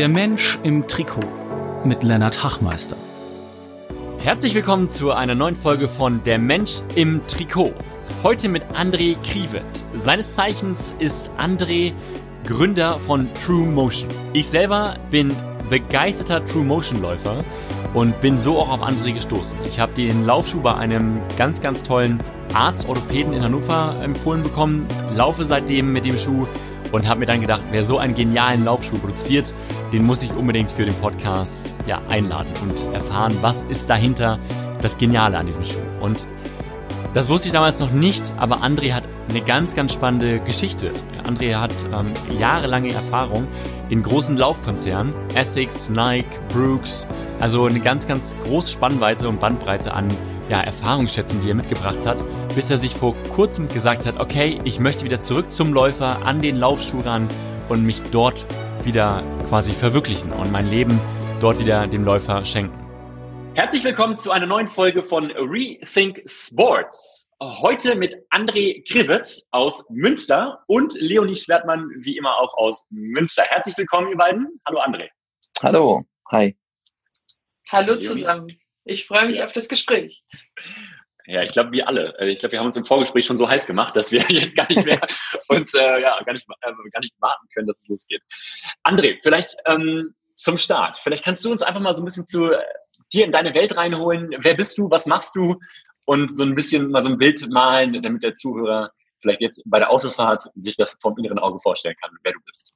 Der Mensch im Trikot mit Lennart Hachmeister. Herzlich willkommen zu einer neuen Folge von Der Mensch im Trikot. Heute mit André Krivet. Seines Zeichens ist André Gründer von True Motion. Ich selber bin begeisterter True Motion Läufer und bin so auch auf André gestoßen. Ich habe den Laufschuh bei einem ganz, ganz tollen Arzt, Orthopäden in Hannover empfohlen bekommen, laufe seitdem mit dem Schuh und habe mir dann gedacht, wer so einen genialen Laufschuh produziert, den muss ich unbedingt für den Podcast ja, einladen und erfahren, was ist dahinter das Geniale an diesem Schuh. Und das wusste ich damals noch nicht, aber André hat eine ganz, ganz spannende Geschichte. André hat ähm, jahrelange Erfahrung in großen Laufkonzernen, Essex, Nike, Brooks, also eine ganz, ganz große Spannweite und Bandbreite an ja, Erfahrungsschätzen, die er mitgebracht hat, bis er sich vor kurzem gesagt hat, okay, ich möchte wieder zurück zum Läufer, an den Laufschuh ran und mich dort wieder quasi verwirklichen und mein Leben dort wieder dem Läufer schenken. Herzlich willkommen zu einer neuen Folge von Rethink Sports. Heute mit André Krivet aus Münster und Leonie Schwertmann, wie immer auch aus Münster. Herzlich willkommen, ihr beiden. Hallo André. Hallo, hi. Hallo zusammen. Ich freue mich ja. auf das Gespräch. Ja, ich glaube, wir alle. Äh, ich glaube, wir haben uns im Vorgespräch schon so heiß gemacht, dass wir jetzt gar nicht mehr uns äh, ja, gar nicht, äh, gar nicht warten können, dass es losgeht. André, vielleicht ähm, zum Start. Vielleicht kannst du uns einfach mal so ein bisschen zu äh, dir in deine Welt reinholen. Wer bist du? Was machst du? Und so ein bisschen mal so ein Bild malen, damit der Zuhörer vielleicht jetzt bei der Autofahrt sich das vom inneren Auge vorstellen kann, wer du bist.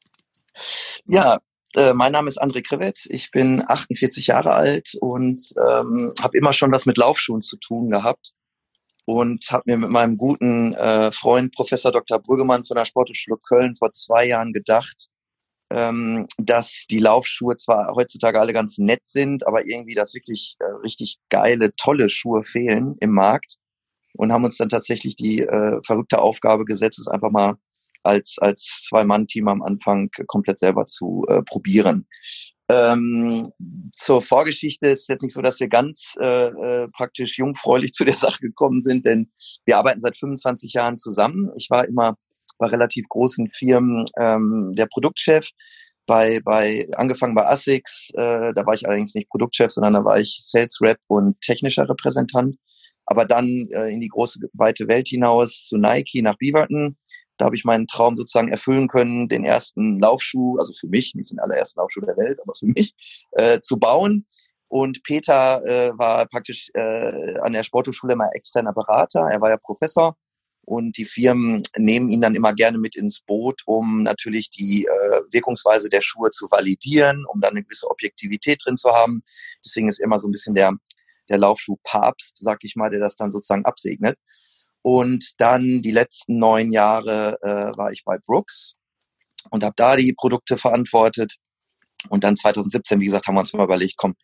Ja, äh, mein Name ist André Krivet, ich bin 48 Jahre alt und ähm, habe immer schon was mit Laufschuhen zu tun gehabt und habe mir mit meinem guten äh, Freund Professor Dr. Brüggemann von der Sporthochschule Köln vor zwei Jahren gedacht, ähm, dass die Laufschuhe zwar heutzutage alle ganz nett sind, aber irgendwie das wirklich äh, richtig geile, tolle Schuhe fehlen im Markt und haben uns dann tatsächlich die äh, verrückte Aufgabe gesetzt, es einfach mal als, als Zwei-Mann-Team am Anfang komplett selber zu äh, probieren. Ähm, zur Vorgeschichte ist jetzt nicht so, dass wir ganz äh, äh, praktisch jungfräulich zu der Sache gekommen sind, denn wir arbeiten seit 25 Jahren zusammen. Ich war immer bei relativ großen Firmen ähm, der Produktchef. Bei, bei angefangen bei ASICS, äh, da war ich allerdings nicht Produktchef, sondern da war ich Sales Rep und technischer Repräsentant aber dann äh, in die große weite Welt hinaus zu Nike nach Beaverton. Da habe ich meinen Traum sozusagen erfüllen können, den ersten Laufschuh, also für mich, nicht den allerersten Laufschuh der Welt, aber für mich, äh, zu bauen. Und Peter äh, war praktisch äh, an der Sporthochschule mal externer Berater. Er war ja Professor. Und die Firmen nehmen ihn dann immer gerne mit ins Boot, um natürlich die äh, Wirkungsweise der Schuhe zu validieren, um dann eine gewisse Objektivität drin zu haben. Deswegen ist immer so ein bisschen der der Laufschuh-Papst, sag ich mal, der das dann sozusagen absegnet. Und dann die letzten neun Jahre äh, war ich bei Brooks und habe da die Produkte verantwortet. Und dann 2017, wie gesagt, haben wir uns mal überlegt, komm,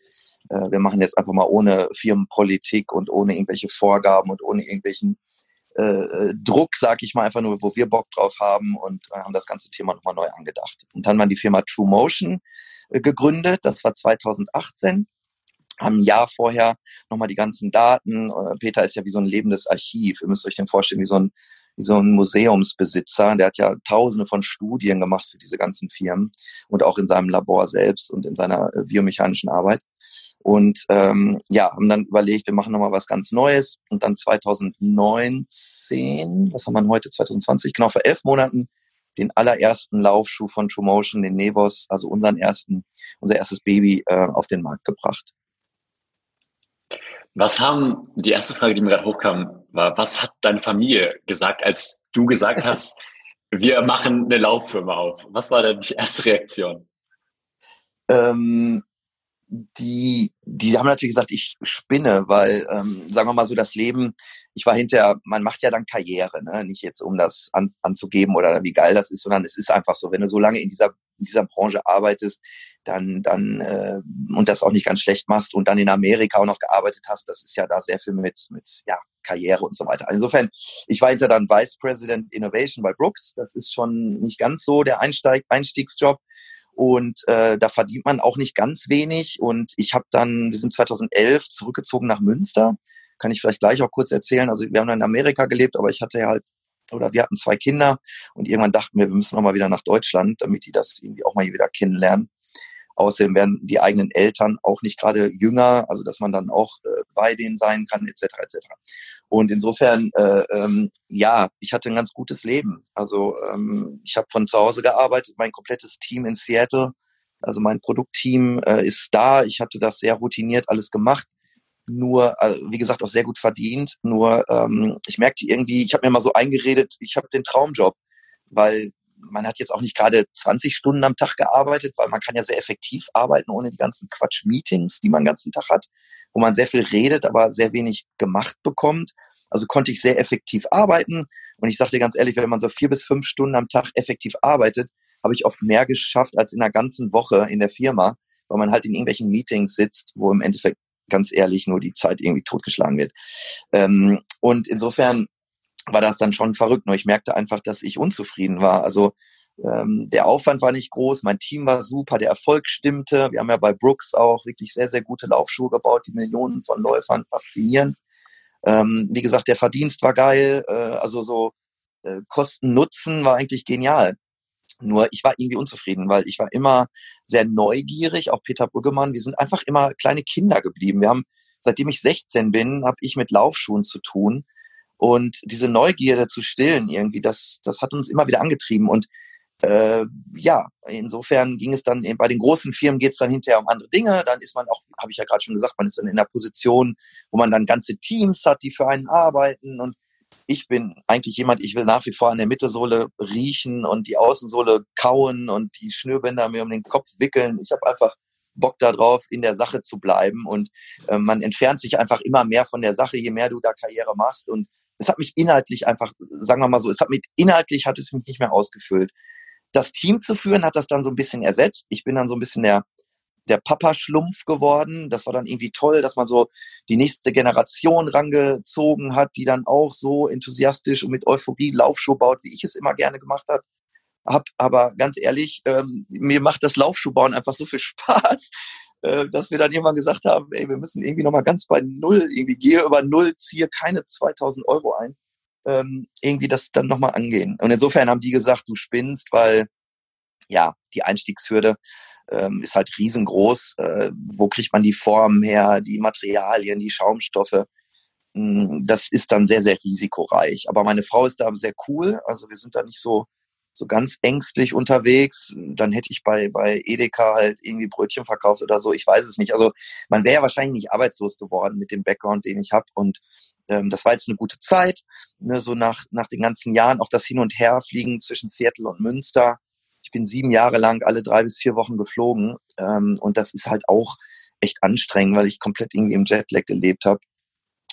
äh, wir machen jetzt einfach mal ohne Firmenpolitik und ohne irgendwelche Vorgaben und ohne irgendwelchen äh, äh Druck, sag ich mal, einfach nur, wo wir Bock drauf haben und äh, haben das ganze Thema nochmal neu angedacht. Und dann haben die Firma True Motion äh, gegründet, das war 2018 haben ein Jahr vorher nochmal die ganzen Daten. Äh, Peter ist ja wie so ein lebendes Archiv. Ihr müsst euch den vorstellen, wie so ein, wie so ein Museumsbesitzer. Der hat ja tausende von Studien gemacht für diese ganzen Firmen und auch in seinem Labor selbst und in seiner äh, biomechanischen Arbeit. Und ähm, ja, haben dann überlegt, wir machen nochmal was ganz Neues. Und dann 2019, was haben wir heute, 2020, genau vor elf Monaten, den allerersten Laufschuh von True Motion, den Nevos, also unseren ersten, unser erstes Baby, äh, auf den Markt gebracht. Was haben, die erste Frage, die mir gerade hochkam, war, was hat deine Familie gesagt, als du gesagt hast, wir machen eine Lauffirma auf? Was war denn die erste Reaktion? Ähm, die, die haben natürlich gesagt, ich spinne, weil, ähm, sagen wir mal so, das Leben, ich war hinterher, man macht ja dann Karriere, ne? nicht jetzt um das an, anzugeben oder wie geil das ist, sondern es ist einfach so, wenn du so lange in dieser in dieser Branche arbeitest, dann dann äh, und das auch nicht ganz schlecht machst und dann in Amerika auch noch gearbeitet hast, das ist ja da sehr viel mit mit ja Karriere und so weiter. Insofern, ich war hinter dann Vice President Innovation bei Brooks, das ist schon nicht ganz so der Einsteig Einstiegsjob und äh, da verdient man auch nicht ganz wenig. Und ich habe dann, wir sind 2011 zurückgezogen nach Münster. Kann ich vielleicht gleich auch kurz erzählen. Also wir haben dann in Amerika gelebt, aber ich hatte ja halt, oder wir hatten zwei Kinder und irgendwann dachten wir, wir müssen auch mal wieder nach Deutschland, damit die das irgendwie auch mal wieder kennenlernen. Außerdem werden die eigenen Eltern auch nicht gerade jünger, also dass man dann auch äh, bei denen sein kann, etc. etc. Und insofern, äh, ähm, ja, ich hatte ein ganz gutes Leben. Also ähm, ich habe von zu Hause gearbeitet, mein komplettes Team in Seattle, also mein Produktteam äh, ist da. Ich hatte das sehr routiniert alles gemacht nur, äh, wie gesagt, auch sehr gut verdient. Nur ähm, ich merkte irgendwie, ich habe mir mal so eingeredet, ich habe den Traumjob, weil man hat jetzt auch nicht gerade 20 Stunden am Tag gearbeitet, weil man kann ja sehr effektiv arbeiten ohne die ganzen Quatsch-Meetings, die man den ganzen Tag hat, wo man sehr viel redet, aber sehr wenig gemacht bekommt. Also konnte ich sehr effektiv arbeiten. Und ich sagte ganz ehrlich, wenn man so vier bis fünf Stunden am Tag effektiv arbeitet, habe ich oft mehr geschafft als in einer ganzen Woche in der Firma, weil man halt in irgendwelchen Meetings sitzt, wo im Endeffekt ganz ehrlich nur die Zeit irgendwie totgeschlagen wird. Ähm, und insofern war das dann schon verrückt. Nur ich merkte einfach, dass ich unzufrieden war. Also ähm, der Aufwand war nicht groß, mein Team war super, der Erfolg stimmte. Wir haben ja bei Brooks auch wirklich sehr, sehr gute Laufschuhe gebaut, die Millionen von Läufern faszinieren. Ähm, wie gesagt, der Verdienst war geil, äh, also so äh, Kosten-Nutzen war eigentlich genial. Nur ich war irgendwie unzufrieden, weil ich war immer sehr neugierig, auch Peter Brüggemann, wir sind einfach immer kleine Kinder geblieben. Wir haben, seitdem ich 16 bin, habe ich mit Laufschuhen zu tun. Und diese Neugierde zu stillen irgendwie, das, das hat uns immer wieder angetrieben. Und äh, ja, insofern ging es dann, bei den großen Firmen geht es dann hinterher um andere Dinge. Dann ist man auch, habe ich ja gerade schon gesagt, man ist dann in der Position, wo man dann ganze Teams hat, die für einen arbeiten. Und ich bin eigentlich jemand, ich will nach wie vor an der Mittelsohle riechen und die Außensohle kauen und die Schnürbänder mir um den Kopf wickeln. Ich habe einfach Bock darauf, in der Sache zu bleiben und äh, man entfernt sich einfach immer mehr von der Sache, je mehr du da Karriere machst und es hat mich inhaltlich einfach, sagen wir mal so, es hat mich inhaltlich hat es mich nicht mehr ausgefüllt. Das Team zu führen hat das dann so ein bisschen ersetzt. Ich bin dann so ein bisschen der der Papa-Schlumpf geworden. Das war dann irgendwie toll, dass man so die nächste Generation rangezogen hat, die dann auch so enthusiastisch und mit Euphorie Laufschuh baut, wie ich es immer gerne gemacht habe. Hab, aber ganz ehrlich, ähm, mir macht das Laufschuhbauen einfach so viel Spaß, äh, dass wir dann irgendwann gesagt haben, ey, wir müssen irgendwie nochmal ganz bei Null, irgendwie gehe über Null, ziehe keine 2000 Euro ein, ähm, irgendwie das dann nochmal angehen. Und insofern haben die gesagt, du spinnst, weil ja, die Einstiegshürde ähm, ist halt riesengroß. Äh, wo kriegt man die Formen her, die Materialien, die Schaumstoffe? Hm, das ist dann sehr, sehr risikoreich. Aber meine Frau ist da sehr cool. Also wir sind da nicht so, so ganz ängstlich unterwegs. Dann hätte ich bei, bei Edeka halt irgendwie Brötchen verkauft oder so. Ich weiß es nicht. Also man wäre ja wahrscheinlich nicht arbeitslos geworden mit dem Background, den ich habe. Und ähm, das war jetzt eine gute Zeit. Ne, so nach, nach den ganzen Jahren auch das Hin- und Herfliegen zwischen Seattle und Münster ich bin sieben Jahre lang alle drei bis vier Wochen geflogen ähm, und das ist halt auch echt anstrengend, weil ich komplett irgendwie im Jetlag gelebt habe.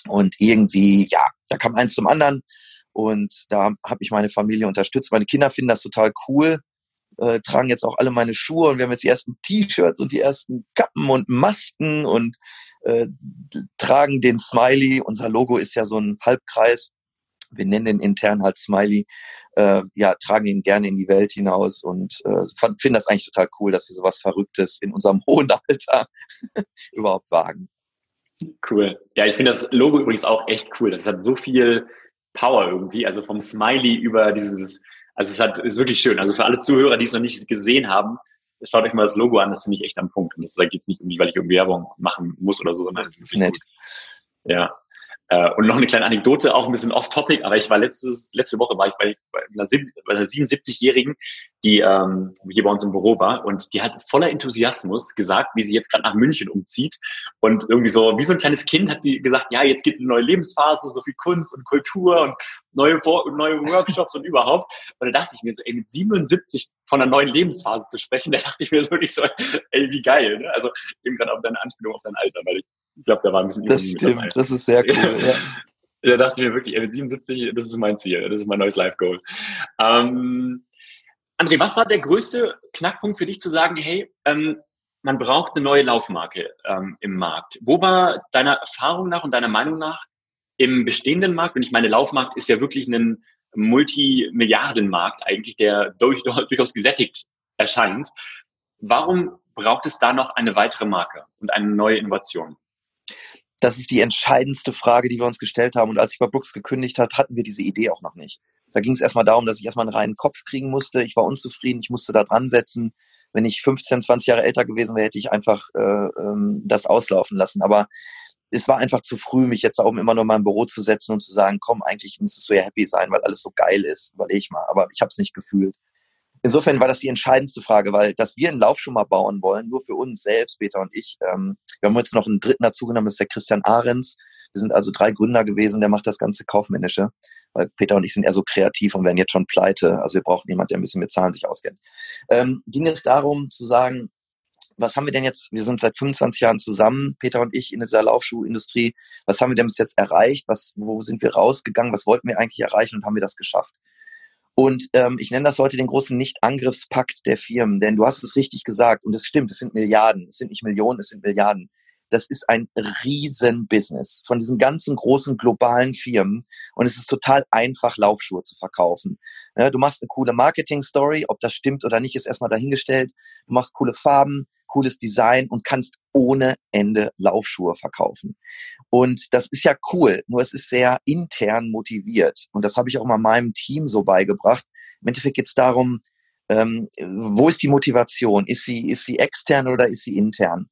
Und irgendwie, ja, da kam eins zum anderen und da habe ich meine Familie unterstützt. Meine Kinder finden das total cool, äh, tragen jetzt auch alle meine Schuhe und wir haben jetzt die ersten T-Shirts und die ersten Kappen und Masken und äh, tragen den Smiley. Unser Logo ist ja so ein Halbkreis wir nennen den intern halt Smiley, äh, ja, tragen ihn gerne in die Welt hinaus und äh, finden das eigentlich total cool, dass wir sowas Verrücktes in unserem hohen Alter überhaupt wagen. Cool. Ja, ich finde das Logo übrigens auch echt cool. Das hat so viel Power irgendwie, also vom Smiley über dieses, also es hat, ist wirklich schön. Also für alle Zuhörer, die es noch nicht gesehen haben, schaut euch mal das Logo an, das finde ich echt am Punkt. Und das sagt jetzt nicht irgendwie, weil ich irgendwie Werbung machen muss oder so, sondern es ist nett. Gut. Ja. Äh, und noch eine kleine Anekdote, auch ein bisschen off-topic, aber ich war letztes, letzte Woche war ich bei, bei einer, einer 77-Jährigen, die ähm, hier bei uns im Büro war und die hat voller Enthusiasmus gesagt, wie sie jetzt gerade nach München umzieht und irgendwie so, wie so ein kleines Kind hat sie gesagt, ja, jetzt geht es in eine neue Lebensphase, so viel Kunst und Kultur und neue, neue Workshops und überhaupt. Und da dachte ich mir so, ey, mit 77 von einer neuen Lebensphase zu sprechen, da dachte ich mir so wirklich so, ey, wie geil. Ne? Also eben gerade auf deine Anspielung auf dein Alter, weil ich ich glaube, da war ein bisschen Das stimmt, das ist sehr cool. ja. Da dachte ich mir wirklich, ey, 77, das ist mein Ziel, das ist mein neues Life-Goal. Ähm, André, was war der größte Knackpunkt für dich zu sagen, hey, ähm, man braucht eine neue Laufmarke ähm, im Markt? Wo war deiner Erfahrung nach und deiner Meinung nach im bestehenden Markt, und ich meine, Laufmarkt ist ja wirklich ein Multimilliardenmarkt eigentlich, der durch, durchaus gesättigt erscheint. Warum braucht es da noch eine weitere Marke und eine neue Innovation? Das ist die entscheidendste Frage, die wir uns gestellt haben. Und als ich bei Brooks gekündigt hat, hatten wir diese Idee auch noch nicht. Da ging es erstmal darum, dass ich erstmal einen reinen Kopf kriegen musste. Ich war unzufrieden, ich musste da dran setzen. wenn ich 15, 20 Jahre älter gewesen wäre, hätte ich einfach äh, ähm, das auslaufen lassen. Aber es war einfach zu früh, mich jetzt auch immer nur mal im Büro zu setzen und zu sagen, komm, eigentlich müsstest du ja happy sein, weil alles so geil ist, überlege ich mal. Aber ich habe es nicht gefühlt. Insofern war das die entscheidendste Frage, weil dass wir einen Laufschuh mal bauen wollen, nur für uns selbst, Peter und ich. Ähm, wir haben jetzt noch einen dritten dazu genommen, das ist der Christian Ahrens. Wir sind also drei Gründer gewesen, der macht das ganze Kaufmännische. Weil Peter und ich sind eher so kreativ und werden jetzt schon pleite. Also wir brauchen jemanden, der ein bisschen mit Zahlen sich auskennt. Ähm, ging es darum zu sagen, was haben wir denn jetzt, wir sind seit 25 Jahren zusammen, Peter und ich, in dieser Laufschuhindustrie. Was haben wir denn bis jetzt erreicht? Was, wo sind wir rausgegangen? Was wollten wir eigentlich erreichen und haben wir das geschafft? Und ähm, ich nenne das heute den großen Nicht-Angriffspakt der Firmen, denn du hast es richtig gesagt und es stimmt, es sind Milliarden, es sind nicht Millionen, es sind Milliarden. Das ist ein Riesenbusiness von diesen ganzen großen globalen Firmen und es ist total einfach, Laufschuhe zu verkaufen. Ja, du machst eine coole Marketing-Story, ob das stimmt oder nicht, ist erstmal dahingestellt. Du machst coole Farben, cooles Design und kannst ohne Ende Laufschuhe verkaufen. Und das ist ja cool, nur es ist sehr intern motiviert. Und das habe ich auch mal meinem Team so beigebracht. Im Endeffekt geht es darum, ähm, wo ist die Motivation? Ist sie, ist sie extern oder ist sie intern?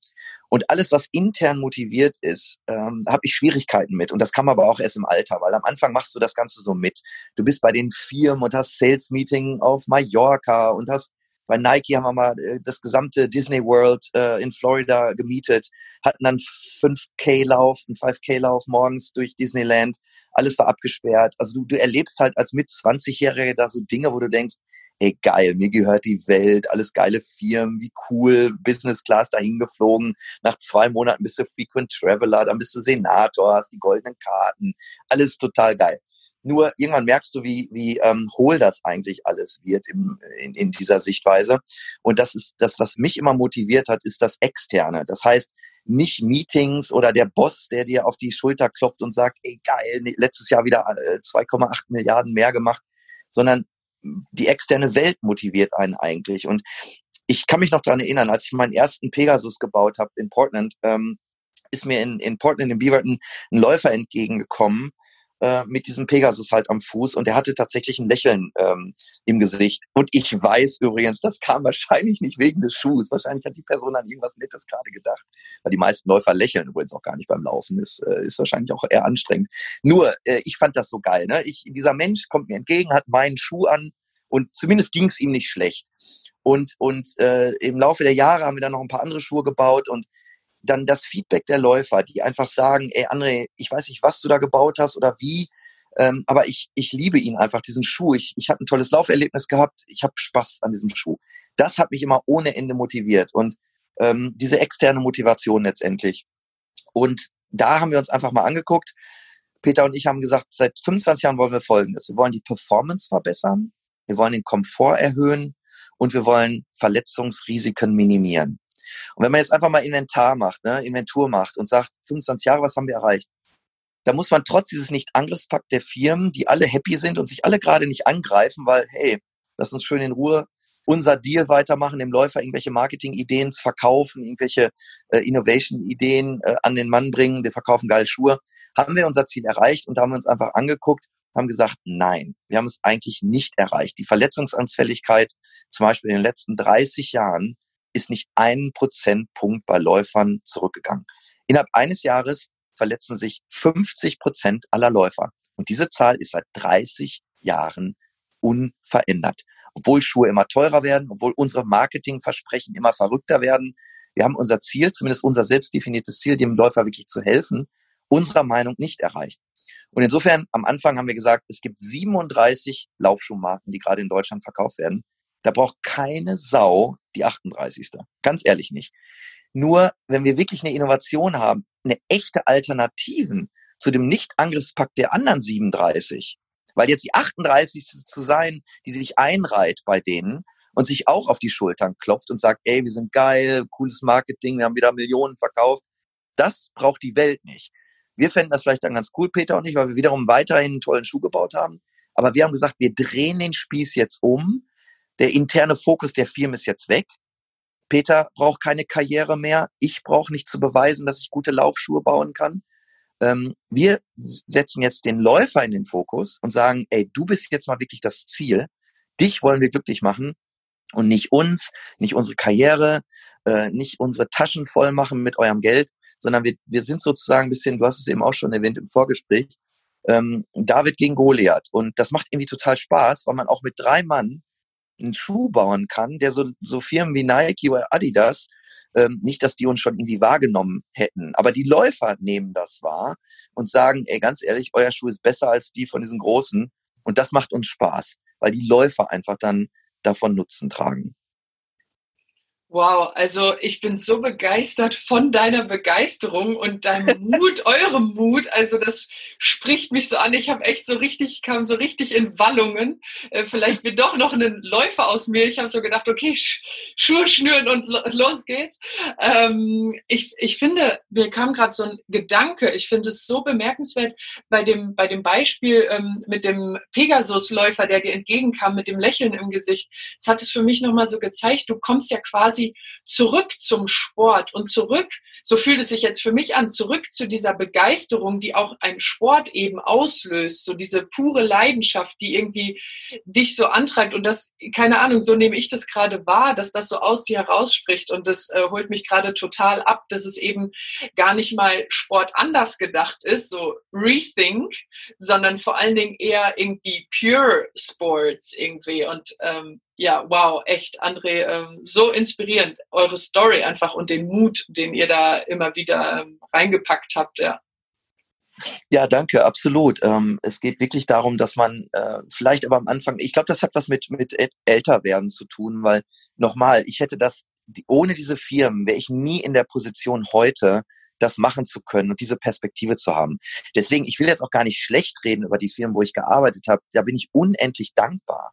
Und alles, was intern motiviert ist, ähm, habe ich Schwierigkeiten mit. Und das kam aber auch erst im Alter, weil am Anfang machst du das Ganze so mit. Du bist bei den Firmen und hast Sales Meeting auf Mallorca und hast bei Nike haben wir mal äh, das gesamte Disney World äh, in Florida gemietet, hatten dann 5K-Lauf, einen 5K-Lauf morgens durch Disneyland. Alles war abgesperrt. Also du, du erlebst halt als mit 20-Jähriger da so Dinge, wo du denkst, ey geil, mir gehört die Welt, alles geile Firmen, wie cool, Business Class dahin geflogen. Nach zwei Monaten bist du Frequent Traveler, dann bist du Senator, hast die goldenen Karten, alles total geil. Nur irgendwann merkst du, wie, wie ähm, hohl das eigentlich alles wird im, in, in dieser Sichtweise. Und das ist das, was mich immer motiviert hat, ist das Externe. Das heißt, nicht Meetings oder der Boss, der dir auf die Schulter klopft und sagt, ey geil, letztes Jahr wieder 2,8 äh, Milliarden mehr gemacht, sondern die externe Welt motiviert einen eigentlich. Und ich kann mich noch dran erinnern, als ich meinen ersten Pegasus gebaut habe in Portland, ähm, ist mir in, in Portland, in Beaverton, ein Läufer entgegengekommen, äh, mit diesem Pegasus halt am Fuß und er hatte tatsächlich ein Lächeln ähm, im Gesicht. Und ich weiß übrigens, das kam wahrscheinlich nicht wegen des Schuhs. Wahrscheinlich hat die Person an irgendwas Nettes gerade gedacht. Weil die meisten Läufer lächeln übrigens auch gar nicht beim Laufen. Ist, äh, ist wahrscheinlich auch eher anstrengend. Nur, äh, ich fand das so geil. Ne? Ich, dieser Mensch kommt mir entgegen, hat meinen Schuh an und zumindest ging es ihm nicht schlecht. Und, und äh, im Laufe der Jahre haben wir dann noch ein paar andere Schuhe gebaut und dann das Feedback der Läufer, die einfach sagen, ey André, ich weiß nicht, was du da gebaut hast oder wie, ähm, aber ich, ich liebe ihn einfach, diesen Schuh. Ich, ich habe ein tolles Lauferlebnis gehabt, ich habe Spaß an diesem Schuh. Das hat mich immer ohne Ende motiviert und ähm, diese externe Motivation letztendlich. Und da haben wir uns einfach mal angeguckt. Peter und ich haben gesagt, seit 25 Jahren wollen wir Folgendes. Wir wollen die Performance verbessern, wir wollen den Komfort erhöhen und wir wollen Verletzungsrisiken minimieren. Und wenn man jetzt einfach mal Inventar macht, ne, Inventur macht und sagt, 25 Jahre, was haben wir erreicht? Da muss man trotz dieses Nicht-Angriffspakt der Firmen, die alle happy sind und sich alle gerade nicht angreifen, weil, hey, lass uns schön in Ruhe unser Deal weitermachen, dem Läufer irgendwelche Marketing-Ideen verkaufen, irgendwelche äh, Innovation-Ideen äh, an den Mann bringen, wir verkaufen geile Schuhe. Haben wir unser Ziel erreicht und da haben wir uns einfach angeguckt, haben gesagt, nein, wir haben es eigentlich nicht erreicht. Die Verletzungsanfälligkeit, zum Beispiel in den letzten 30 Jahren, ist nicht ein Prozentpunkt bei Läufern zurückgegangen. Innerhalb eines Jahres verletzen sich 50 Prozent aller Läufer. Und diese Zahl ist seit 30 Jahren unverändert. Obwohl Schuhe immer teurer werden, obwohl unsere Marketingversprechen immer verrückter werden. Wir haben unser Ziel, zumindest unser selbstdefiniertes Ziel, dem Läufer wirklich zu helfen, unserer Meinung nicht erreicht. Und insofern, am Anfang haben wir gesagt, es gibt 37 Laufschuhmarken, die gerade in Deutschland verkauft werden. Da braucht keine Sau die 38. Ganz ehrlich nicht. Nur, wenn wir wirklich eine Innovation haben, eine echte Alternativen zu dem Nicht-Angriffspakt der anderen 37, weil jetzt die 38. zu sein, die sich einreiht bei denen und sich auch auf die Schultern klopft und sagt, ey, wir sind geil, cooles Marketing, wir haben wieder Millionen verkauft, das braucht die Welt nicht. Wir fänden das vielleicht dann ganz cool, Peter und ich, weil wir wiederum weiterhin einen tollen Schuh gebaut haben. Aber wir haben gesagt, wir drehen den Spieß jetzt um der interne Fokus der Firma ist jetzt weg. Peter braucht keine Karriere mehr. Ich brauche nicht zu beweisen, dass ich gute Laufschuhe bauen kann. Ähm, wir setzen jetzt den Läufer in den Fokus und sagen, ey, du bist jetzt mal wirklich das Ziel. Dich wollen wir glücklich machen. und nicht uns, nicht unsere Karriere, äh, nicht unsere Taschen voll machen mit eurem Geld, sondern wir, wir sind sozusagen ein bisschen, du hast es eben auch schon erwähnt im Vorgespräch, ähm, David gegen Goliath. Und das macht irgendwie total Spaß, weil man auch mit drei Mann einen Schuh bauen kann, der so, so Firmen wie Nike oder Adidas, ähm, nicht, dass die uns schon irgendwie wahrgenommen hätten, aber die Läufer nehmen das wahr und sagen, ey, ganz ehrlich, euer Schuh ist besser als die von diesen Großen. Und das macht uns Spaß, weil die Läufer einfach dann davon Nutzen tragen. Wow, also ich bin so begeistert von deiner Begeisterung und deinem Mut, eurem Mut. Also das spricht mich so an. Ich habe echt so richtig, kam so richtig in Wallungen. Äh, vielleicht wird doch noch ein Läufer aus mir. Ich habe so gedacht, okay, Sch Schuhe schnüren und los geht's. Ähm, ich, ich finde, mir kam gerade so ein Gedanke. Ich finde es so bemerkenswert bei dem, bei dem Beispiel ähm, mit dem Pegasus-Läufer, der dir entgegenkam mit dem Lächeln im Gesicht. Es hat es für mich nochmal so gezeigt, du kommst ja quasi zurück zum Sport und zurück, so fühlt es sich jetzt für mich an, zurück zu dieser Begeisterung, die auch ein Sport eben auslöst, so diese pure Leidenschaft, die irgendwie dich so antreibt und das, keine Ahnung, so nehme ich das gerade wahr, dass das so aus dir herausspricht und das äh, holt mich gerade total ab, dass es eben gar nicht mal Sport anders gedacht ist, so Rethink, sondern vor allen Dingen eher irgendwie Pure Sports irgendwie und ähm, ja, wow, echt, André, ähm, so inspirierend, eure Story einfach und den Mut, den ihr da immer wieder ähm, reingepackt habt, ja. Ja, danke, absolut. Ähm, es geht wirklich darum, dass man äh, vielleicht aber am Anfang, ich glaube, das hat was mit, mit Älterwerden zu tun, weil nochmal, ich hätte das, die, ohne diese Firmen wäre ich nie in der Position heute, das machen zu können und diese Perspektive zu haben. Deswegen, ich will jetzt auch gar nicht schlecht reden über die Firmen, wo ich gearbeitet habe. Da bin ich unendlich dankbar.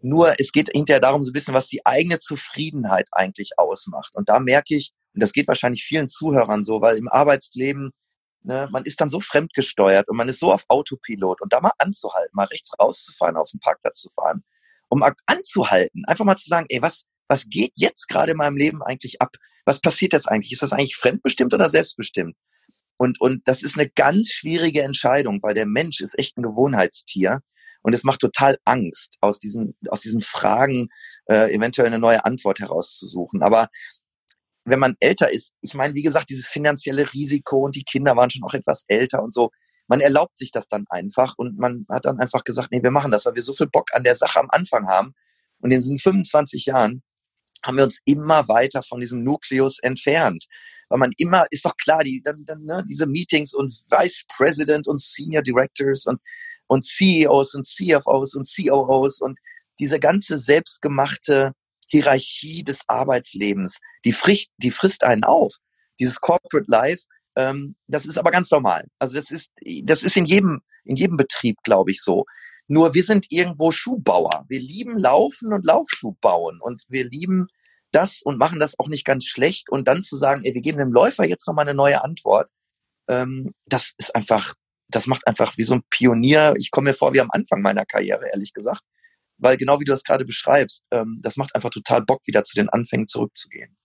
Nur es geht hinterher darum, so ein bisschen, was die eigene Zufriedenheit eigentlich ausmacht. Und da merke ich, und das geht wahrscheinlich vielen Zuhörern so, weil im Arbeitsleben, ne, man ist dann so fremdgesteuert und man ist so auf Autopilot und da mal anzuhalten, mal rechts rauszufahren, auf den Parkplatz zu fahren, um anzuhalten, einfach mal zu sagen, ey, was, was geht jetzt gerade in meinem Leben eigentlich ab? Was passiert jetzt eigentlich? Ist das eigentlich fremdbestimmt oder selbstbestimmt? Und, und das ist eine ganz schwierige Entscheidung, weil der Mensch ist echt ein Gewohnheitstier. Und es macht total Angst, aus diesen, aus diesen Fragen äh, eventuell eine neue Antwort herauszusuchen. Aber wenn man älter ist, ich meine, wie gesagt, dieses finanzielle Risiko und die Kinder waren schon auch etwas älter und so, man erlaubt sich das dann einfach und man hat dann einfach gesagt, nee, wir machen das, weil wir so viel Bock an der Sache am Anfang haben. Und in diesen 25 Jahren haben wir uns immer weiter von diesem Nukleus entfernt. Weil man immer, ist doch klar, die, dann, dann, ne, diese Meetings und Vice President und Senior Directors und und CEOs und CFOs und COOs und diese ganze selbstgemachte Hierarchie des Arbeitslebens, die frisst, die frisst einen auf. Dieses Corporate Life, ähm, das ist aber ganz normal. Also das ist, das ist in jedem, in jedem Betrieb, glaube ich, so. Nur wir sind irgendwo Schuhbauer. Wir lieben Laufen und Laufschuh bauen und wir lieben das und machen das auch nicht ganz schlecht. Und dann zu sagen, ey, wir geben dem Läufer jetzt nochmal eine neue Antwort, ähm, das ist einfach, das macht einfach wie so ein Pionier. Ich komme mir vor wie am Anfang meiner Karriere, ehrlich gesagt. Weil genau wie du das gerade beschreibst, ähm, das macht einfach total Bock, wieder zu den Anfängen zurückzugehen.